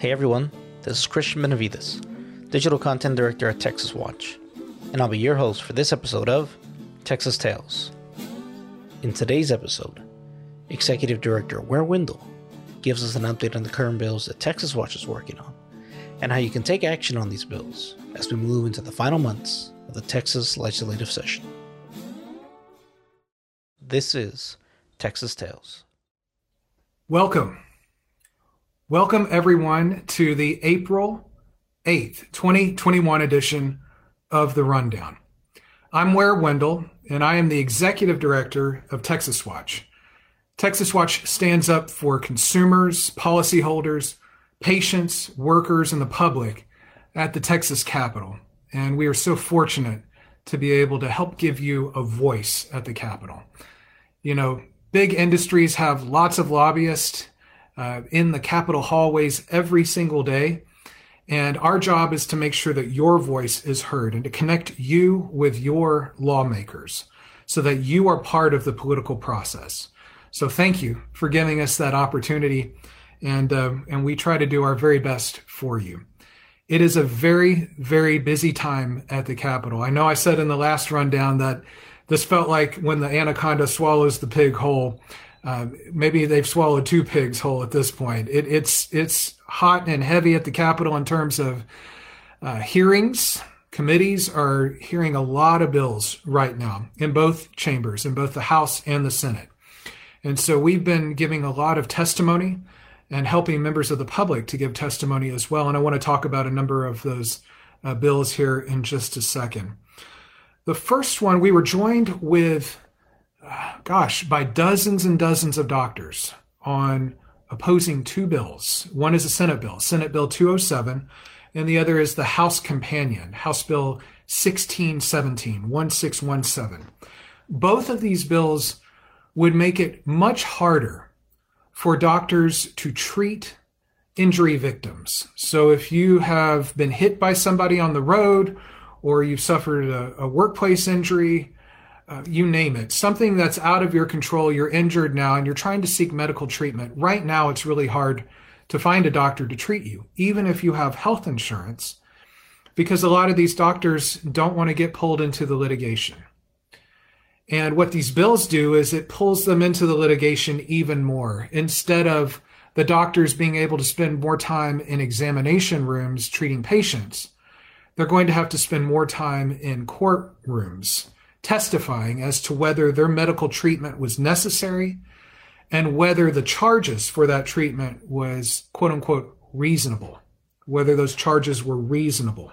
Hey everyone, this is Christian Benavides, Digital Content Director at Texas Watch, and I'll be your host for this episode of Texas Tales. In today's episode, Executive Director Ware Wendell gives us an update on the current bills that Texas Watch is working on, and how you can take action on these bills as we move into the final months of the Texas legislative session. This is Texas Tales. Welcome. Welcome, everyone, to the April 8th, 2021 edition of The Rundown. I'm Ware Wendell, and I am the Executive Director of Texas Watch. Texas Watch stands up for consumers, policyholders, patients, workers, and the public at the Texas Capitol. And we are so fortunate to be able to help give you a voice at the Capitol. You know, big industries have lots of lobbyists uh, in the Capitol hallways every single day. And our job is to make sure that your voice is heard and to connect you with your lawmakers so that you are part of the political process. So thank you for giving us that opportunity. And, uh, and we try to do our very best for you. It is a very, very busy time at the Capitol. I know I said in the last rundown that this felt like when the anaconda swallows the pig whole. Uh, maybe they've swallowed two pigs whole at this point. It, it's it's hot and heavy at the Capitol in terms of uh, hearings. Committees are hearing a lot of bills right now in both chambers, in both the House and the Senate. And so we've been giving a lot of testimony and helping members of the public to give testimony as well. And I want to talk about a number of those uh, bills here in just a second. The first one, we were joined with, gosh, by dozens and dozens of doctors on opposing two bills. One is a Senate bill, Senate Bill 207, and the other is the House companion, House Bill 1617, 1617. Both of these bills would make it much harder for doctors to treat injury victims. So if you have been hit by somebody on the road or you've suffered a, a workplace injury, uh, you name it, something that's out of your control, you're injured now and you're trying to seek medical treatment. Right now, it's really hard to find a doctor to treat you, even if you have health insurance, because a lot of these doctors don't want to get pulled into the litigation. And what these bills do is it pulls them into the litigation even more. Instead of the doctors being able to spend more time in examination rooms treating patients, they're going to have to spend more time in courtrooms testifying as to whether their medical treatment was necessary and whether the charges for that treatment was quote unquote reasonable, whether those charges were reasonable.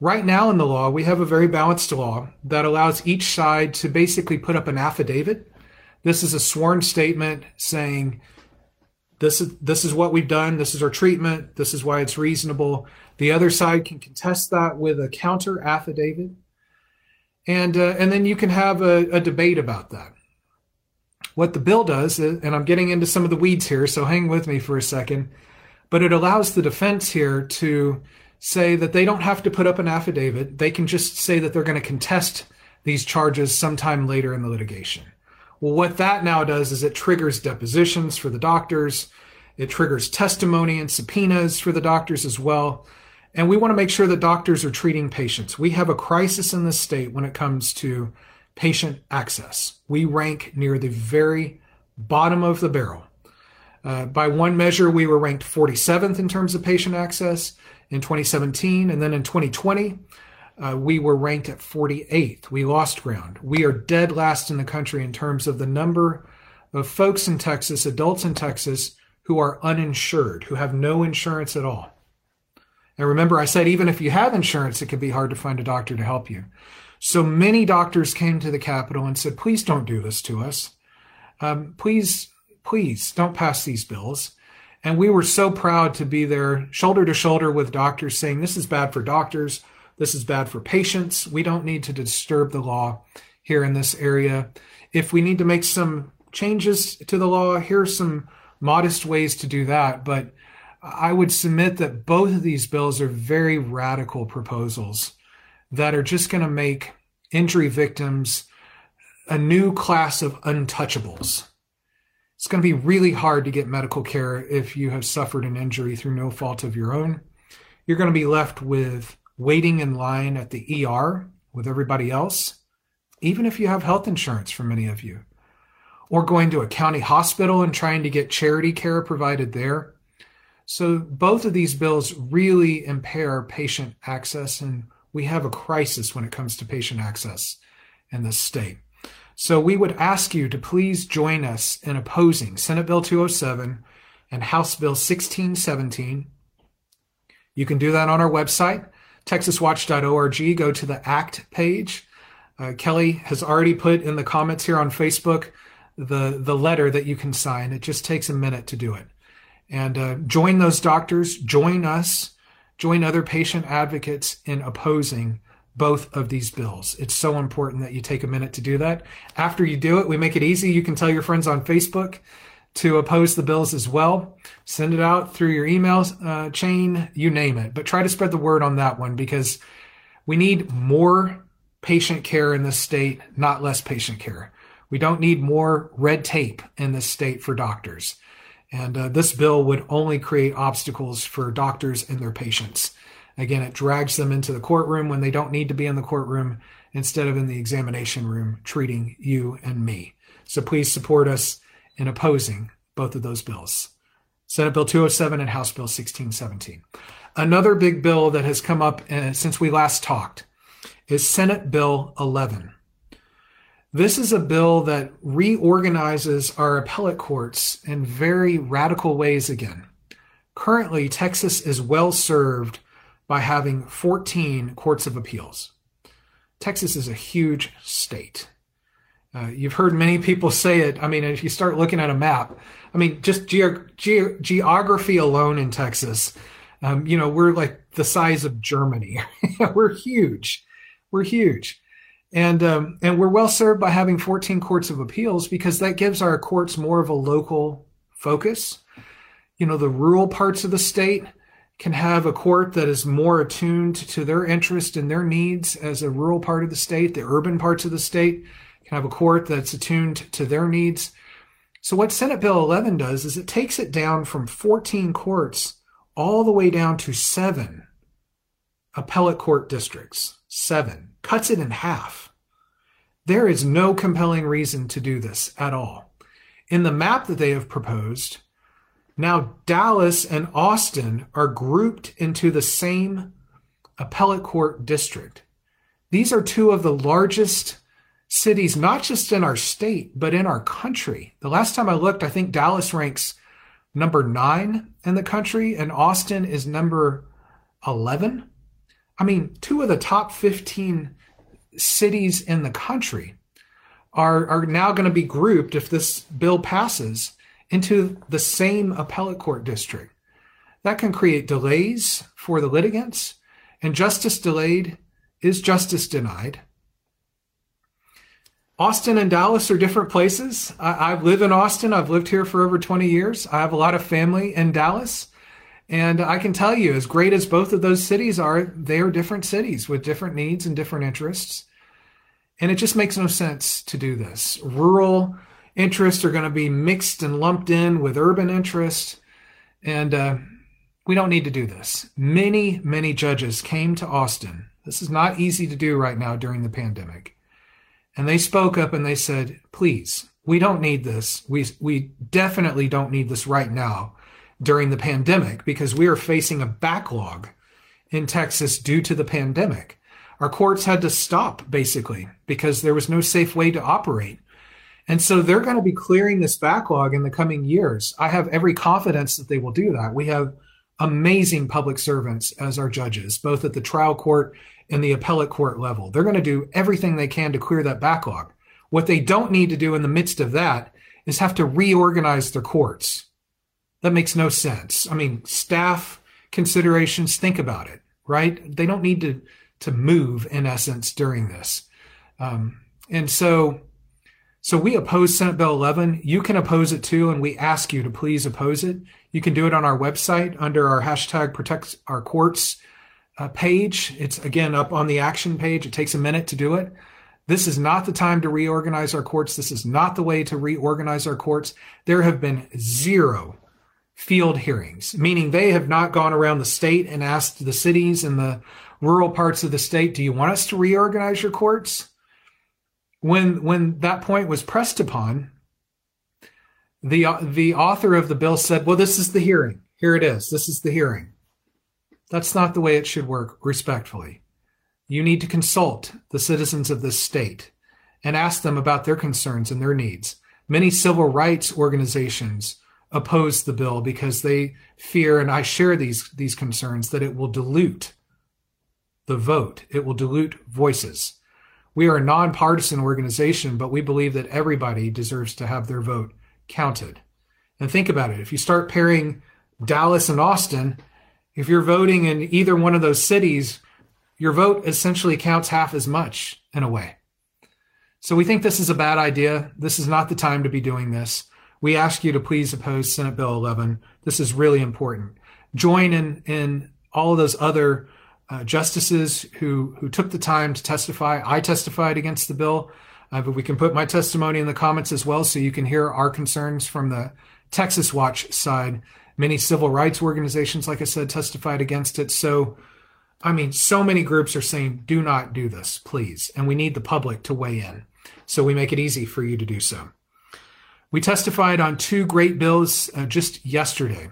Right now in the law, we have a very balanced law that allows each side to basically put up an affidavit. This is a sworn statement saying, this is, this is what we've done. This is our treatment. This is why it's reasonable. The other side can contest that with a counter affidavit, and uh, and then you can have a, a debate about that. What the bill does, is, and I'm getting into some of the weeds here, so hang with me for a second, but it allows the defense here to say that they don't have to put up an affidavit. They can just say that they're going to contest these charges sometime later in the litigation. Well, what that now does is it triggers depositions for the doctors. It triggers testimony and subpoenas for the doctors as well. And we want to make sure that doctors are treating patients. We have a crisis in the state when it comes to patient access. We rank near the very bottom of the barrel. Uh, by one measure, we were ranked 47th in terms of patient access in 2017. And then in 2020, uh, we were ranked at 48th. We lost ground. We are dead last in the country in terms of the number of folks in Texas, adults in Texas, who are uninsured, who have no insurance at all. And remember, I said even if you have insurance, it can be hard to find a doctor to help you. So many doctors came to the Capitol and said, please don't do this to us. Um, please, please don't pass these bills. And we were so proud to be there shoulder to shoulder with doctors saying, this is bad for doctors. This is bad for patients. We don't need to disturb the law here in this area. If we need to make some changes to the law, here are some modest ways to do that. But I would submit that both of these bills are very radical proposals that are just going to make injury victims a new class of untouchables. It's going to be really hard to get medical care if you have suffered an injury through no fault of your own. You're going to be left with waiting in line at the ER with everybody else, even if you have health insurance for many of you, or going to a county hospital and trying to get charity care provided there. So, both of these bills really impair patient access, and we have a crisis when it comes to patient access in this state. So we would ask you to please join us in opposing Senate Bill 207 and House Bill 1617. You can do that on our website, texaswatch.org. Go to the ACT page. Uh, Kelly has already put in the comments here on Facebook the, the letter that you can sign. It just takes a minute to do it. And uh, join those doctors, join us, join other patient advocates in opposing both of these bills. It's so important that you take a minute to do that. After you do it, we make it easy. You can tell your friends on Facebook to oppose the bills as well. Send it out through your email uh, chain, you name it. But try to spread the word on that one because we need more patient care in this state, not less patient care. We don't need more red tape in this state for doctors. And uh, this bill would only create obstacles for doctors and their patients. Again, it drags them into the courtroom when they don't need to be in the courtroom instead of in the examination room treating you and me. So please support us in opposing both of those bills Senate Bill 207 and House Bill 1617. Another big bill that has come up uh, since we last talked is Senate Bill 11. This is a bill that reorganizes our appellate courts in very radical ways again. Currently, Texas is well served by having 14 courts of appeals. Texas is a huge state. Uh, you've heard many people say it. I mean, if you start looking at a map, I mean, just ge- ge- geography alone in Texas, um, you know, we're like the size of Germany. we're huge. We're huge. And, um, and we're well served by having 14 courts of appeals because that gives our courts more of a local focus. You know, the rural parts of the state, can have a court that is more attuned to their interest and their needs as a rural part of the state. The urban parts of the state can have a court that's attuned to their needs. So, what Senate Bill 11 does is it takes it down from 14 courts all the way down to seven appellate court districts. Seven. Cuts it in half. There is no compelling reason to do this at all. In the map that they have proposed, now, Dallas and Austin are grouped into the same appellate court district. These are two of the largest cities, not just in our state, but in our country. The last time I looked, I think Dallas ranks number nine in the country, and Austin is number 11. I mean, two of the top 15 cities in the country are, are now going to be grouped if this bill passes into the same appellate court district. That can create delays for the litigants, and justice delayed is justice denied. Austin and Dallas are different places. I, I, live in Austin. I've lived here for over 20 years. I have a lot of family in Dallas. And I can tell you, as great as both of those cities are, they are different cities with different needs and different interests. And it just makes no sense to do this. Rural interests are going to be mixed and lumped in with urban interests. And uh, we don't need to do this. Many, many judges came to Austin. This is not easy to do right now during the pandemic. And they spoke up and they said, please, we don't need this. We, we definitely don't need this right now during the pandemic because we are facing a backlog in Texas due to the pandemic. Our courts had to stop basically because there was no safe way to operate and so they're going to be clearing this backlog in the coming years. I have every confidence that they will do that. We have amazing public servants as our judges, both at the trial court and the appellate court level. They're going to do everything they can to clear that backlog. What they don't need to do in the midst of that is have to reorganize their courts. That makes no sense. I mean, staff considerations, think about it, right? They don't need to, to move in essence during this. Um, and so so we oppose Senate Bill 11. You can oppose it too, and we ask you to please oppose it. You can do it on our website under our hashtag protect our courts uh, page. It's again up on the action page. It takes a minute to do it. This is not the time to reorganize our courts. This is not the way to reorganize our courts. There have been zero field hearings, meaning they have not gone around the state and asked the cities and the rural parts of the state, do you want us to reorganize your courts? When when that point was pressed upon, the the author of the bill said, "Well, this is the hearing. Here it is. This is the hearing." That's not the way it should work, respectfully. You need to consult the citizens of this state and ask them about their concerns and their needs. Many civil rights organizations oppose the bill because they fear, and I share these, these concerns, that it will dilute the vote, it will dilute voices. We are a nonpartisan organization, but we believe that everybody deserves to have their vote counted. And think about it if you start pairing Dallas and Austin, if you're voting in either one of those cities, your vote essentially counts half as much in a way. So we think this is a bad idea. This is not the time to be doing this. We ask you to please oppose Senate Bill 11. This is really important. Join in, in all of those other uh, justices who, who took the time to testify. I testified against the bill, uh, but we can put my testimony in the comments as well so you can hear our concerns from the Texas Watch side. Many civil rights organizations, like I said, testified against it. So, I mean, so many groups are saying, do not do this, please. And we need the public to weigh in. So we make it easy for you to do so. We testified on two great bills uh, just yesterday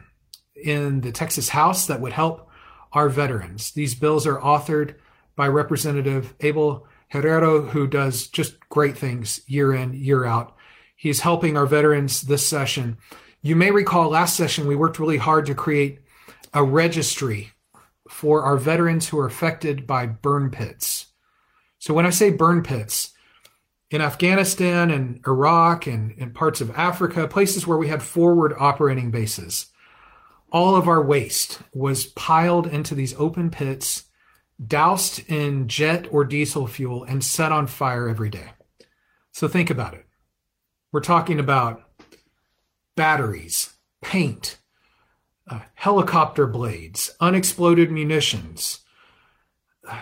in the Texas House that would help our veterans. These bills are authored by Representative Abel Herrero, who does just great things year in, year out. He's helping our veterans this session. You may recall last session we worked really hard to create a registry for our veterans who are affected by burn pits. So when I say burn pits, in Afghanistan and Iraq and, in parts of Africa, places where we had forward operating bases. All of our waste was piled into these open pits, doused in jet or diesel fuel, and set on fire every day. So think about it. We're talking about batteries, paint, uh, helicopter blades, unexploded munitions,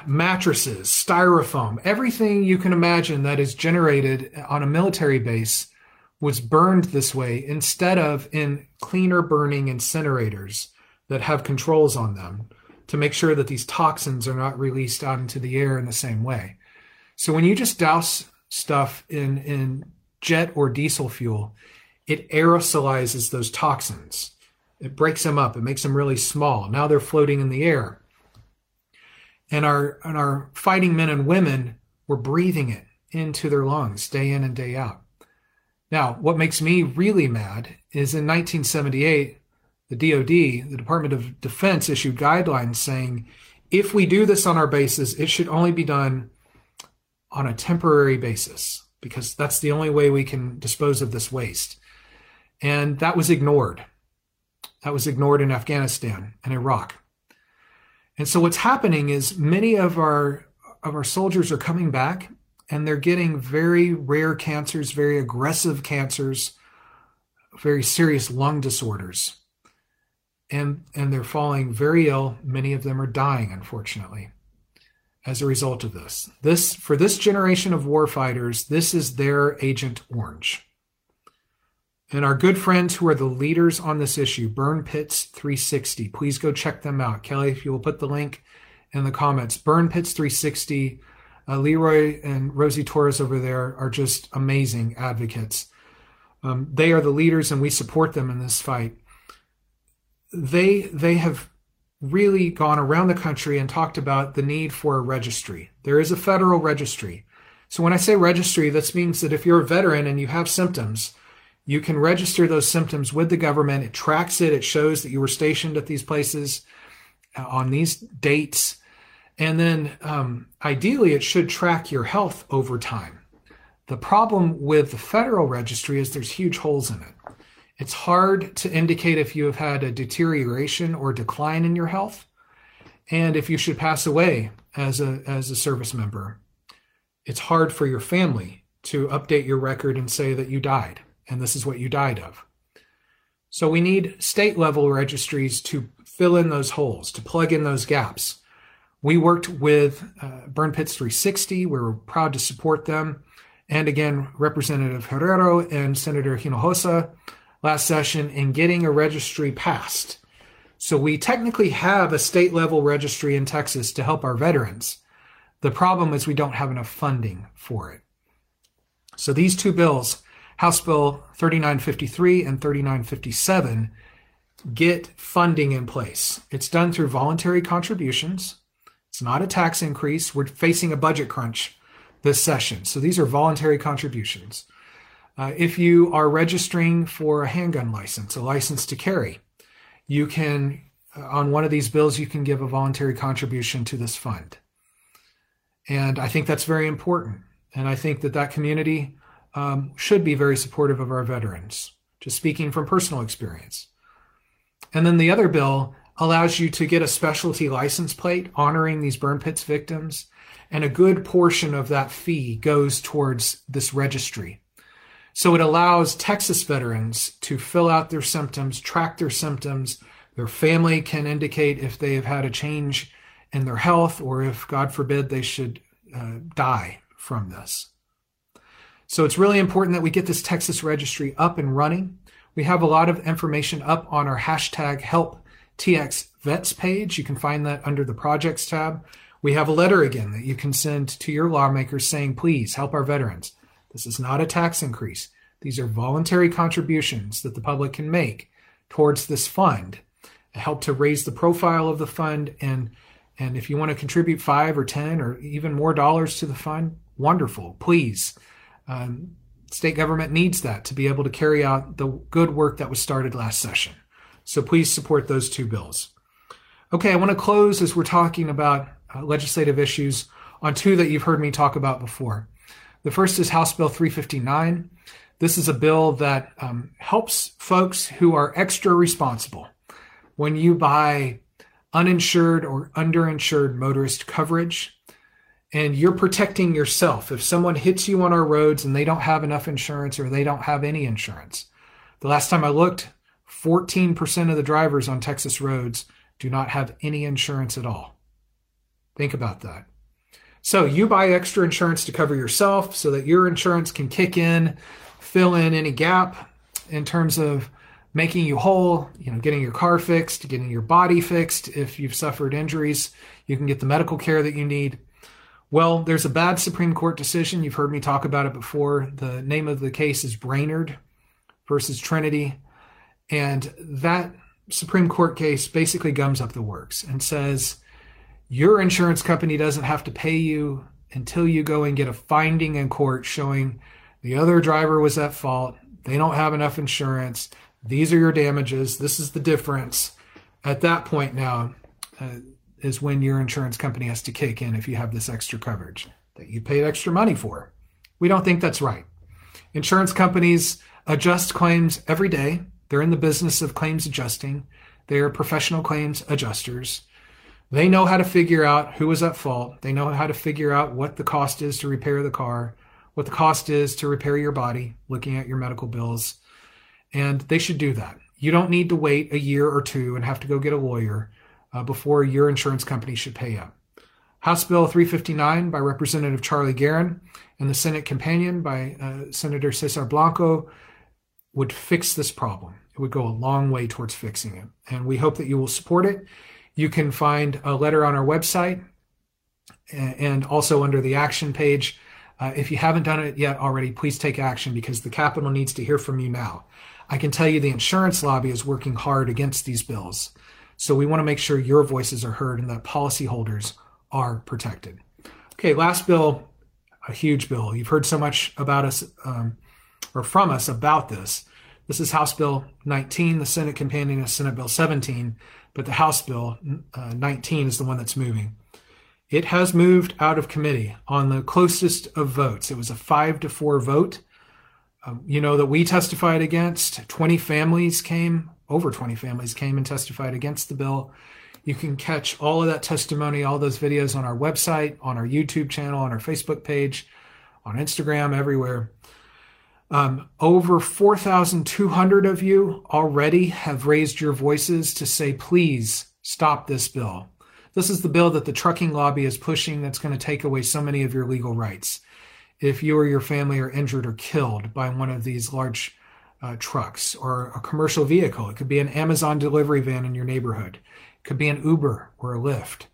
mattresses, styrofoam, everything you can imagine that is generated on a military base was burned this way instead of in cleaner burning incinerators that have controls on them to make sure that these toxins are not released out into the air in the same way. So when you just douse stuff in, in jet or diesel fuel, it aerosolizes those toxins. It breaks them up. It makes them really small. Now they're floating in the air and our and our fighting men and women were breathing it into their lungs day in and day out. Now, what makes me really mad is in 1978, the DoD, the Department of Defense, issued guidelines saying if we do this on our bases, it should only be done on a temporary basis because that's the only way we can dispose of this waste. And that was ignored. That was ignored in Afghanistan and Iraq. And so what's happening is many of our of our soldiers are coming back and they're getting very rare cancers, very aggressive cancers, very serious lung disorders. And and they're falling very ill. Many of them are dying unfortunately as a result of this. This for this generation of warfighters, this is their agent orange. And our good friends who are the leaders on this issue, Burn Pits 360, please go check them out. Kelly, if you will put the link in the comments. Burn Pits 360, uh, Leroy and Rosie Torres over there are just amazing advocates. Um, they are the leaders, and we support them in this fight. They they have really gone around the country and talked about the need for a registry. There is a federal registry. So when I say registry, this means that if you're a veteran and you have symptoms, you can register those symptoms with the government. It tracks it. It shows that you were stationed at these places uh, on these dates. And then um, ideally, it should track your health over time. The problem with the federal registry is there's huge holes in it. It's hard to indicate if you have had a deterioration or decline in your health and if you should pass away as a, as a service member. It's hard for your family to update your record and say that you died and this is what you died of. So we need state level registries to fill in those holes, to plug in those gaps. We worked with uh, Burn Pits 360. We were proud to support them. And again, Representative Herrero and Senator Hinojosa last session in getting a registry passed. So we technically have a state level registry in Texas to help our veterans. The problem is we don't have enough funding for it. So these two bills, House Bill 3953 and 3957, get funding in place. It's done through voluntary contributions. It's not a tax increase. We're facing a budget crunch this session. So these are voluntary contributions. Uh, if you are registering for a handgun license, a license to carry, you can, uh, on one of these bills, you can give a voluntary contribution to this fund. And I think that's very important. And I think that that community um, should be very supportive of our veterans, just speaking from personal experience. And then the other bill allows you to get a specialty license plate honoring these burn pits victims. And a good portion of that fee goes towards this registry. So it allows Texas veterans to fill out their symptoms, track their symptoms. Their family can indicate if they have had a change in their health or if, God forbid, they should uh, die from this. So it's really important that we get this Texas registry up and running. We have a lot of information up on our hashtag help TX vets page. You can find that under the projects tab. We have a letter again that you can send to your lawmakers saying, please help our veterans. This is not a tax increase. These are voluntary contributions that the public can make towards this fund. Help to raise the profile of the fund and and if you want to contribute five or ten or even more dollars to the fund, wonderful. Please, um, state government needs that to be able to carry out the good work that was started last session. So please support those two bills. Okay, I want to close as we're talking about uh, legislative issues on two that you've heard me talk about before. The first is House Bill 359. This is a bill that um, helps folks who are extra responsible. When you buy uninsured or underinsured motorist coverage, and you're protecting yourself. If someone hits you on our roads and they don't have enough insurance or they don't have any insurance, the last time I looked, 14% of the drivers on Texas roads do not have any insurance at all. Think about that. So you buy extra insurance to cover yourself so that your insurance can kick in, fill in any gap in terms of making you whole, you know, getting your car fixed, getting your body fixed. If you've suffered injuries, you can get the medical care that you need. Well, there's a bad Supreme Court decision. You've heard me talk about it before. The name of the case is Brainard versus Trinity. And that Supreme Court case basically gums up the works and says your insurance company doesn't have to pay you until you go and get a finding in court showing the other driver was at fault. They don't have enough insurance. These are your damages. This is the difference. At that point now uh, is when your insurance company has to kick in if you have this extra coverage that you paid extra money for. We don't think that's right. Insurance companies adjust claims every day. They're in the business of claims adjusting. They're professional claims adjusters. They know how to figure out who was at fault. They know how to figure out what the cost is to repair the car, what the cost is to repair your body, looking at your medical bills. And they should do that. You don't need to wait a year or two and have to go get a lawyer uh, before your insurance company should pay up. House Bill 359 by Representative Charlie Geren and the Senate companion by uh, Senator Cesar Blanco would fix this problem. It would go a long way towards fixing it. And we hope that you will support it. You can find a letter on our website and also under the action page. Uh, if you haven't done it yet already, please take action because the Capitol needs to hear from you now. I can tell you the insurance lobby is working hard against these bills. So we want to make sure your voices are heard and that policyholders are protected. Okay, last bill, a huge bill. You've heard so much about us um, or from us about this. This is House Bill 19. The Senate companion is Senate Bill 17 but the House bill uh, 19 is the one that's moving. It has moved out of committee on the closest of votes. It was a five to four vote. Um, you know that we testified against. 20 families came, over 20 families came and testified against the bill. You can catch all of that testimony, all those videos on our website, on our YouTube channel, on our Facebook page, on Instagram, everywhere. Um, over 4,200 of you already have raised your voices to say, please stop this bill. This is the bill that the trucking lobby is pushing that's going to take away so many of your legal rights. If you or your family are injured or killed by one of these large uh, trucks or a commercial vehicle, it could be an Amazon delivery van in your neighborhood, it could be an Uber or a Lyft.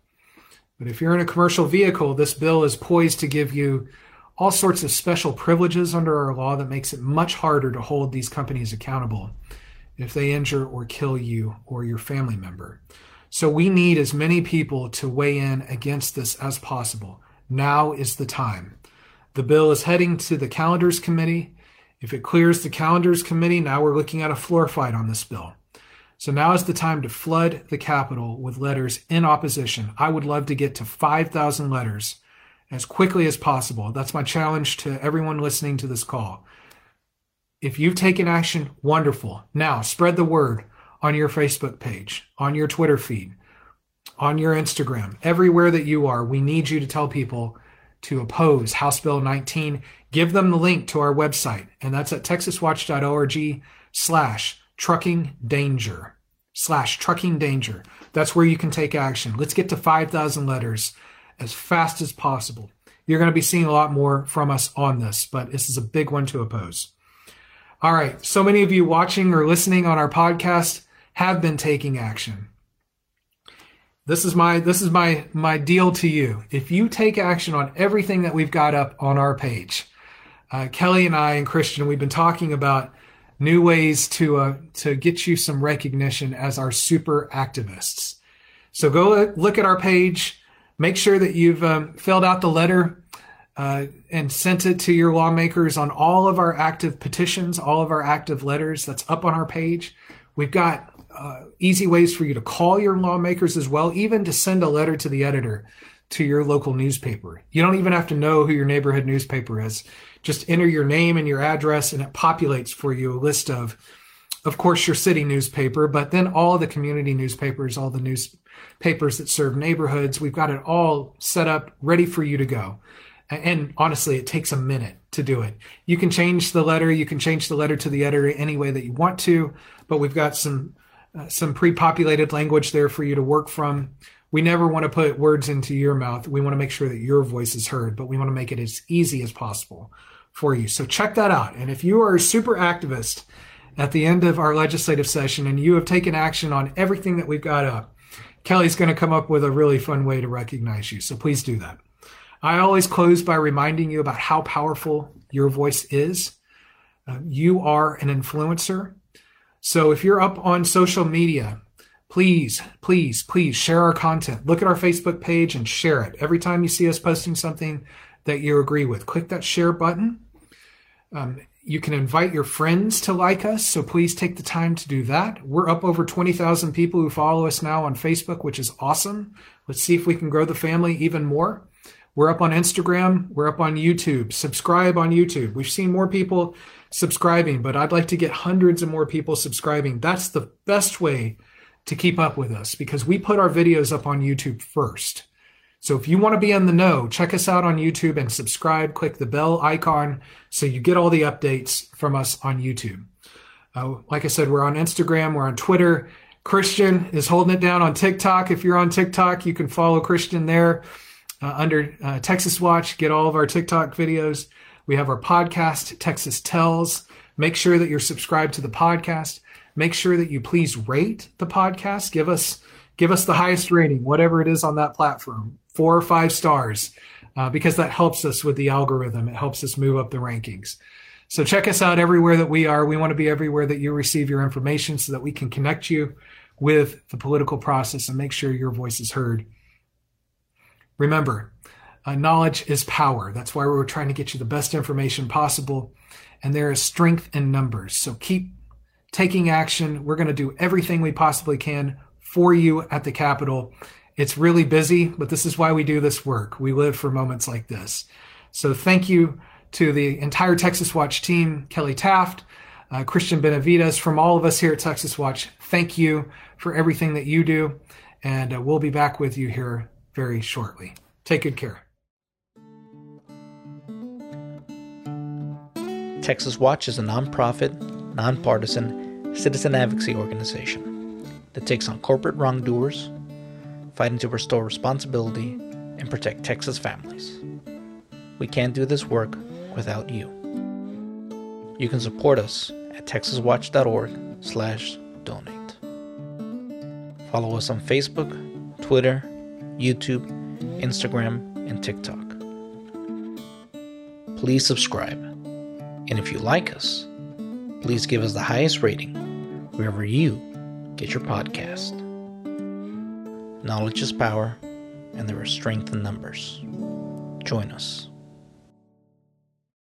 But if you're in a commercial vehicle, this bill is poised to give you all sorts of special privileges under our law that makes it much harder to hold these companies accountable if they injure or kill you or your family member. So we need as many people to weigh in against this as possible. Now is the time. The bill is heading to the calendars committee. If it clears the calendars committee, now we're looking at a floor fight on this bill. So now is the time to flood the Capitol with letters in opposition. I would love to get to 5,000 letters as quickly as possible. That's my challenge to everyone listening to this call. If you've taken action, wonderful. Now spread the word on your Facebook page, on your Twitter feed, on your Instagram, everywhere that you are, we need you to tell people to oppose House Bill 19. Give them the link to our website, and that's at texaswatch.org slash trucking danger slash trucking danger. That's where you can take action. Let's get to 5,000 letters as fast as possible. You're going to be seeing a lot more from us on this, but this is a big one to oppose. All right. So many of you watching or listening on our podcast have been taking action. This is my this is my my deal to you. If you take action on everything that we've got up on our page, uh, Kelly and I and Christian, we've been talking about new ways to uh, to get you some recognition as our super activists. So go look at our page. Make sure that you've um, filled out the letter uh, and sent it to your lawmakers on all of our active petitions, all of our active letters. That's up on our page. We've got uh, easy ways for you to call your lawmakers as well, even to send a letter to the editor to your local newspaper. You don't even have to know who your neighborhood newspaper is. Just enter your name and your address, and it populates for you a list of, of course, your city newspaper, but then all the community newspapers, all the newspapers that serve neighborhoods. We've got it all set up, ready for you to go. And honestly, it takes a minute to do it. You can change the letter. You can change the letter to the editor any way that you want to, but we've got some uh, some pre-populated language there for you to work from. We never want to put words into your mouth. We want to make sure that your voice is heard, but we want to make it as easy as possible for you. So check that out. And if you are a super activist at the end of our legislative session and you have taken action on everything that we've got up, Kelly's going to come up with a really fun way to recognize you. So please do that. I always close by reminding you about how powerful your voice is. Uh, you are an influencer. So if you're up on social media, please, please, please share our content. Look at our Facebook page and share it. Every time you see us posting something that you agree with, click that share button. Um, you can invite your friends to like us, so please take the time to do that. We're up over 20,000 people who follow us now on Facebook, which is awesome. Let's see if we can grow the family even more. We're up on Instagram. We're up on YouTube. Subscribe on YouTube. We've seen more people subscribing, but I'd like to get hundreds of more people subscribing. That's the best way to keep up with us because we put our videos up on YouTube first. So if you want to be in the know, check us out on YouTube and subscribe. Click the bell icon so you get all the updates from us on YouTube. Uh, like I said, we're on Instagram, we're on Twitter. Christian is holding it down on TikTok. If you're on TikTok, you can follow Christian there uh, under uh, Texas Watch, get all of our TikTok videos. We have our podcast, Texas Tales. Make sure that you're subscribed to the podcast. Make sure that you please rate the podcast. Give us give us the highest rating, whatever it is on that platform, four or five stars, uh, because that helps us with the algorithm. It helps us move up the rankings. So check us out everywhere that we are. We want to be everywhere that you receive your information so that we can connect you with the political process and make sure your voice is heard. Remember, uh, knowledge is power. That's why we're trying to get you the best information possible. And there is strength in numbers. So keep taking action. We're going to do everything we possibly can for you at the Capitol. It's really busy, but this is why we do this work. We live for moments like this. So thank you to the entire Texas Watch team, Kelly Taft, uh, Christian Benavides, from all of us here at Texas Watch. Thank you for everything that you do. And uh, we'll be back with you here very shortly. Take good care. Texas Watch is a nonprofit, nonpartisan citizen advocacy organization that takes on corporate wrongdoers, fighting to restore responsibility and protect Texas families. We can't do this work without you. You can support us at texaswatch.org/donate. Follow us on Facebook, Twitter, YouTube, Instagram, and TikTok. Please subscribe. And if you like us, please give us the highest rating wherever you get your podcast. Knowledge is power, and there is strength in numbers. Join us.